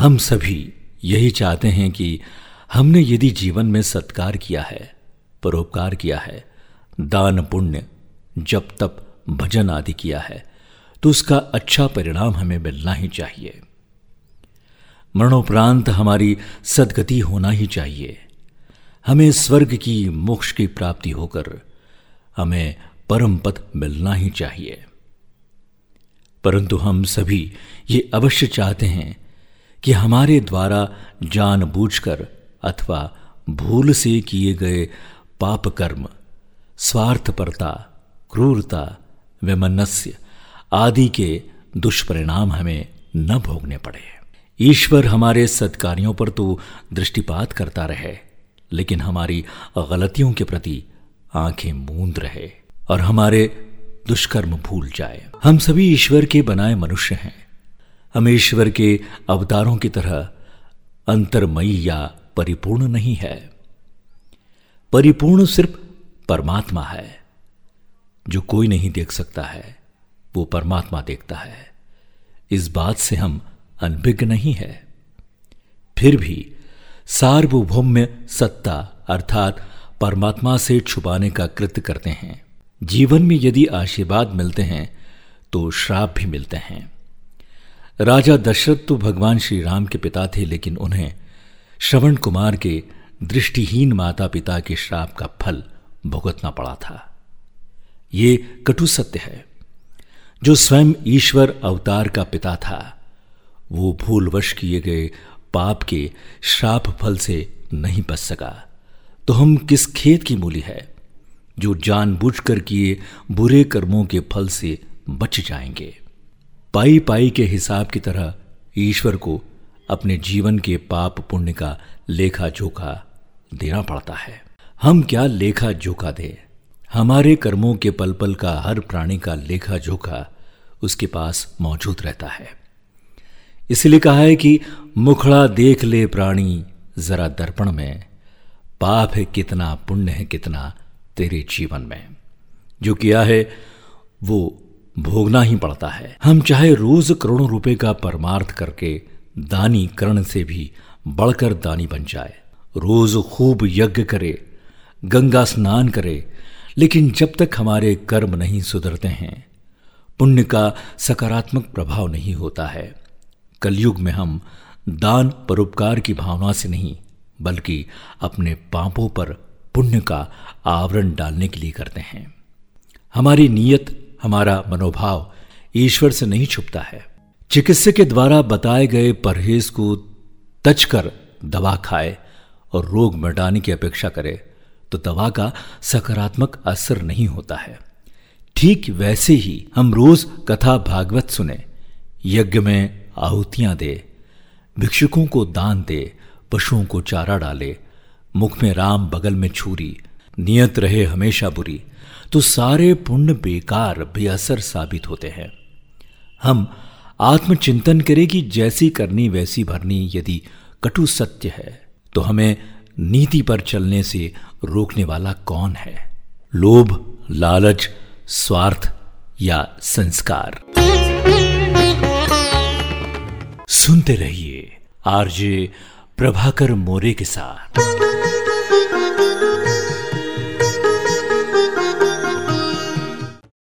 हम सभी यही चाहते हैं कि हमने यदि जीवन में सत्कार किया है, परोपकार किया है, दान पुण्य, जप तप, भजन आदि किया है तो उसका अच्छा परिणाम हमें मिलना ही चाहिए। मरणोपरांत हमारी सदगति होना ही चाहिए। हमें स्वर्ग की मोक्ष की प्राप्ति होकर हमें परम पद मिलना ही चाहिए। परंतु हम सभी ये अवश्य चाहते हैं कि हमारे द्वारा जानबूझकर अथवा भूल से किए गए पाप कर्म स्वार्थपरता, क्रूरता, विमनस्य आदि के दुष्परिणाम हमें न भोगने पड़े। ईश्वर हमारे सत्कार्यों पर तो दृष्टिपात करता रहे, लेकिन हमारी गलतियों के प्रति आँखें मूंद रहे और हमारे दुष्कर्म भूल जाए। हम सभी ईश्वर के बनाए मनुष्य हैं। हम ईश्वर के अवतारों की तरह अंतर्मयी या परिपूर्ण नहीं है। परिपूर्ण सिर्फ़ परमात्मा है। जो कोई नहीं देख सकता है, वो परमात्मा देखता है। इस बात से हम अनभिज्ञ नहीं है। फिर भी सार्वभौम्य सत्ता अर्थात परमात्मा से छुपाने का कृत्य करते हैं। जीवन में यदि आशीर्वाद मिलते हैं तो श्राप भी मिलते हैं। राजा दशरथ तो भगवान श्री राम के पिता थे, लेकिन उन्हें श्रवण कुमार के दृष्टिहीन माता पिता के श्राप का फल भुगतना पड़ा था। ये कटु सत्य है। जो स्वयं ईश्वर अवतार का पिता था, वो भूलवश किए गए पाप के श्राप फल से नहीं बच सका। तो हम किस खेत की मूली है, जो जानबूझकर किए बुरे कर्मों के फल से बच जाएँगे? पाई पाई के हिसाब की तरह ईश्वर को अपने जीवन के पाप पुण्य का लेखा जोखा देना पड़ता है। हम क्या लेखा जोखा दें? हमारे कर्मों के पल पल का, हर प्राणी का लेखा जोखा उसके पास मौजूद रहता है। इसलिए कहा है कि मुखड़ा देख ले प्राणी, जरा दर्पण में। पाप है कितना, पुण्य है कितना तेरे जीवन में। जो किया है, वो भोगना ही पड़ता है। हम चाहे रोज करोड़ों रुपए का परमार्थ करके दानी करण से भी बढ़कर दानी बन जाए। रोज खूब यज्ञ करे, गंगा स्नान करे, लेकिन जब तक हमारे कर्म नहीं सुधरते हैं, पुण्य का सकारात्मक प्रभाव नहीं होता है। कलयुग में हम दान परोपकार की भावना से नहीं, बल्कि अपने पापों पर पुण्य का आवरण डालने के लिए करते हैं। हमारी नीयत हमारा मनोभाव ईश्वर से नहीं छुपता है। चिकित्सक के द्वारा बताए गए परहेज को तच कर दवा खाए और रोग मिटाने की अपेक्षा करे तो दवा का सकारात्मक असर नहीं होता है। ठीक वैसे ही हम रोज कथा भागवत सुने, यज्ञ में आहुतियाँ दे, भिक्षुकों को दान दे, पशुओं को चारा डाले, मुख में राम बगल में छुरी, नियत रहे हमेशा बुरी तो सारे पुण्य बेकार बेअसर साबित होते हैं। हम आत्मचिंतन करें कि जैसी करनी वैसी भरनी यदि कटु सत्य है तो हमें नीति पर चलने से रोकने वाला कौन है? लोभ, लालच, स्वार्थ या संस्कार? सुनते रहिए आरजे प्रभाकर मोरे के साथ।